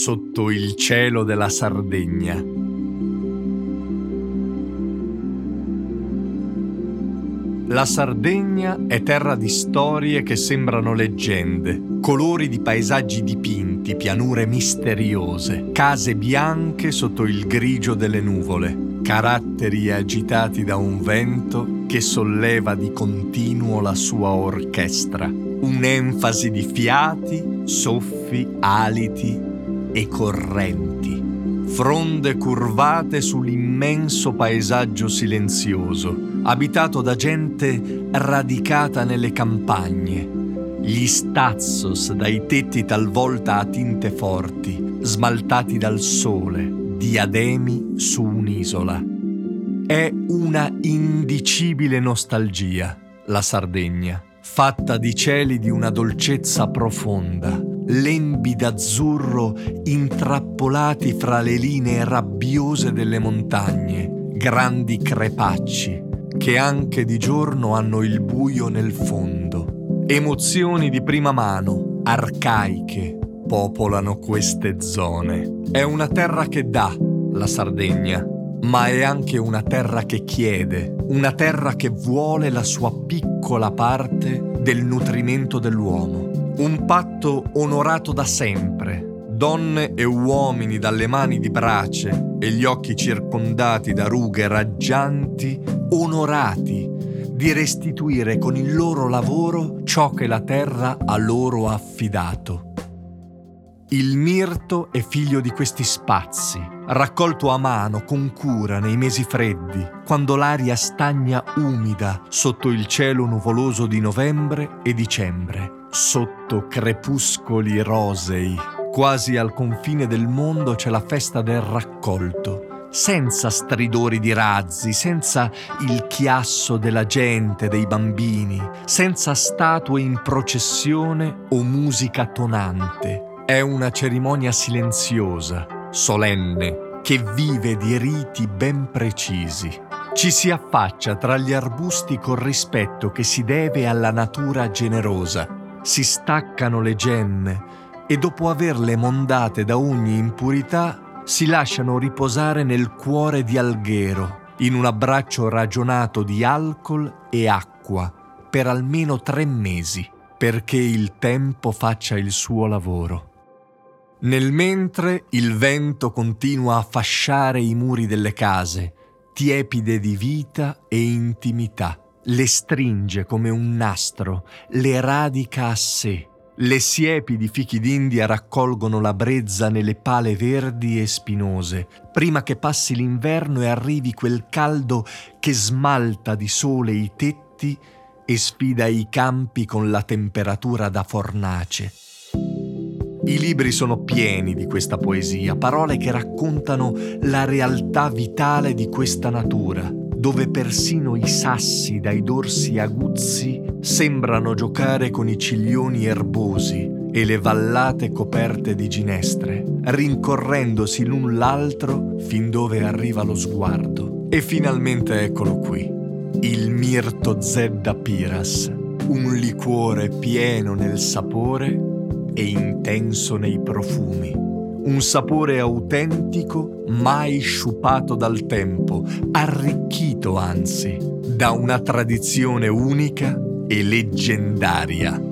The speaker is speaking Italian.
sotto il cielo della Sardegna. La Sardegna è terra di storie che sembrano leggende, colori di paesaggi dipinti, pianure misteriose, case bianche sotto il grigio delle nuvole, caratteri agitati da un vento che solleva di continuo la sua orchestra, un'enfasi di fiati, soffi, aliti e correnti, fronde curvate sull'immenso paesaggio silenzioso, abitato da gente radicata nelle campagne, gli stazzos dai tetti talvolta a tinte forti, smaltati dal sole, diademi su un'isola. È una indicibile nostalgia, la Sardegna, fatta di cieli di una dolcezza profonda, lembi d'azzurro intrappolati fra le linee rabbiose delle montagne, grandi crepacci che anche di giorno hanno il buio nel fondo. Emozioni di prima mano, arcaiche, popolano queste zone. È una terra che dà, la Sardegna, ma è anche una terra che chiede, una terra che vuole la sua piccola parte del nutrimento dell'uomo. Un patto onorato da sempre. Donne e uomini dalle mani di brace e gli occhi circondati da rughe raggianti, onorati di restituire con il loro lavoro ciò che la terra ha loro affidato. Il mirto è figlio di questi spazi, raccolto a mano con cura nei mesi freddi, quando l'aria stagna umida sotto il cielo nuvoloso di novembre e dicembre Sotto crepuscoli rosei, quasi al confine del mondo c'è la festa del raccolto, senza stridori di razzi, senza il chiasso della gente, dei bambini, senza statue in processione o musica tonante. È una cerimonia silenziosa, solenne, che vive di riti ben precisi. Ci si affaccia tra gli arbusti col rispetto che si deve alla natura generosa si staccano le gemme e dopo averle mondate da ogni impurità si lasciano riposare nel cuore di Alghero, in un abbraccio ragionato di alcol e acqua, per almeno tre mesi, perché il tempo faccia il suo lavoro. Nel mentre il vento continua a fasciare i muri delle case, tiepide di vita e intimità le stringe come un nastro, le radica a sé. Le siepi di fichi d'India raccolgono la brezza nelle pale verdi e spinose, prima che passi l'inverno e arrivi quel caldo che smalta di sole i tetti e sfida i campi con la temperatura da fornace. I libri sono pieni di questa poesia, parole che raccontano la realtà vitale di questa natura dove persino i sassi dai dorsi aguzzi sembrano giocare con i ciglioni erbosi e le vallate coperte di ginestre, rincorrendosi l'un l'altro fin dove arriva lo sguardo. E finalmente eccolo qui, il mirto Zedda Piras, un liquore pieno nel sapore e intenso nei profumi un sapore autentico mai sciupato dal tempo, arricchito anzi da una tradizione unica e leggendaria.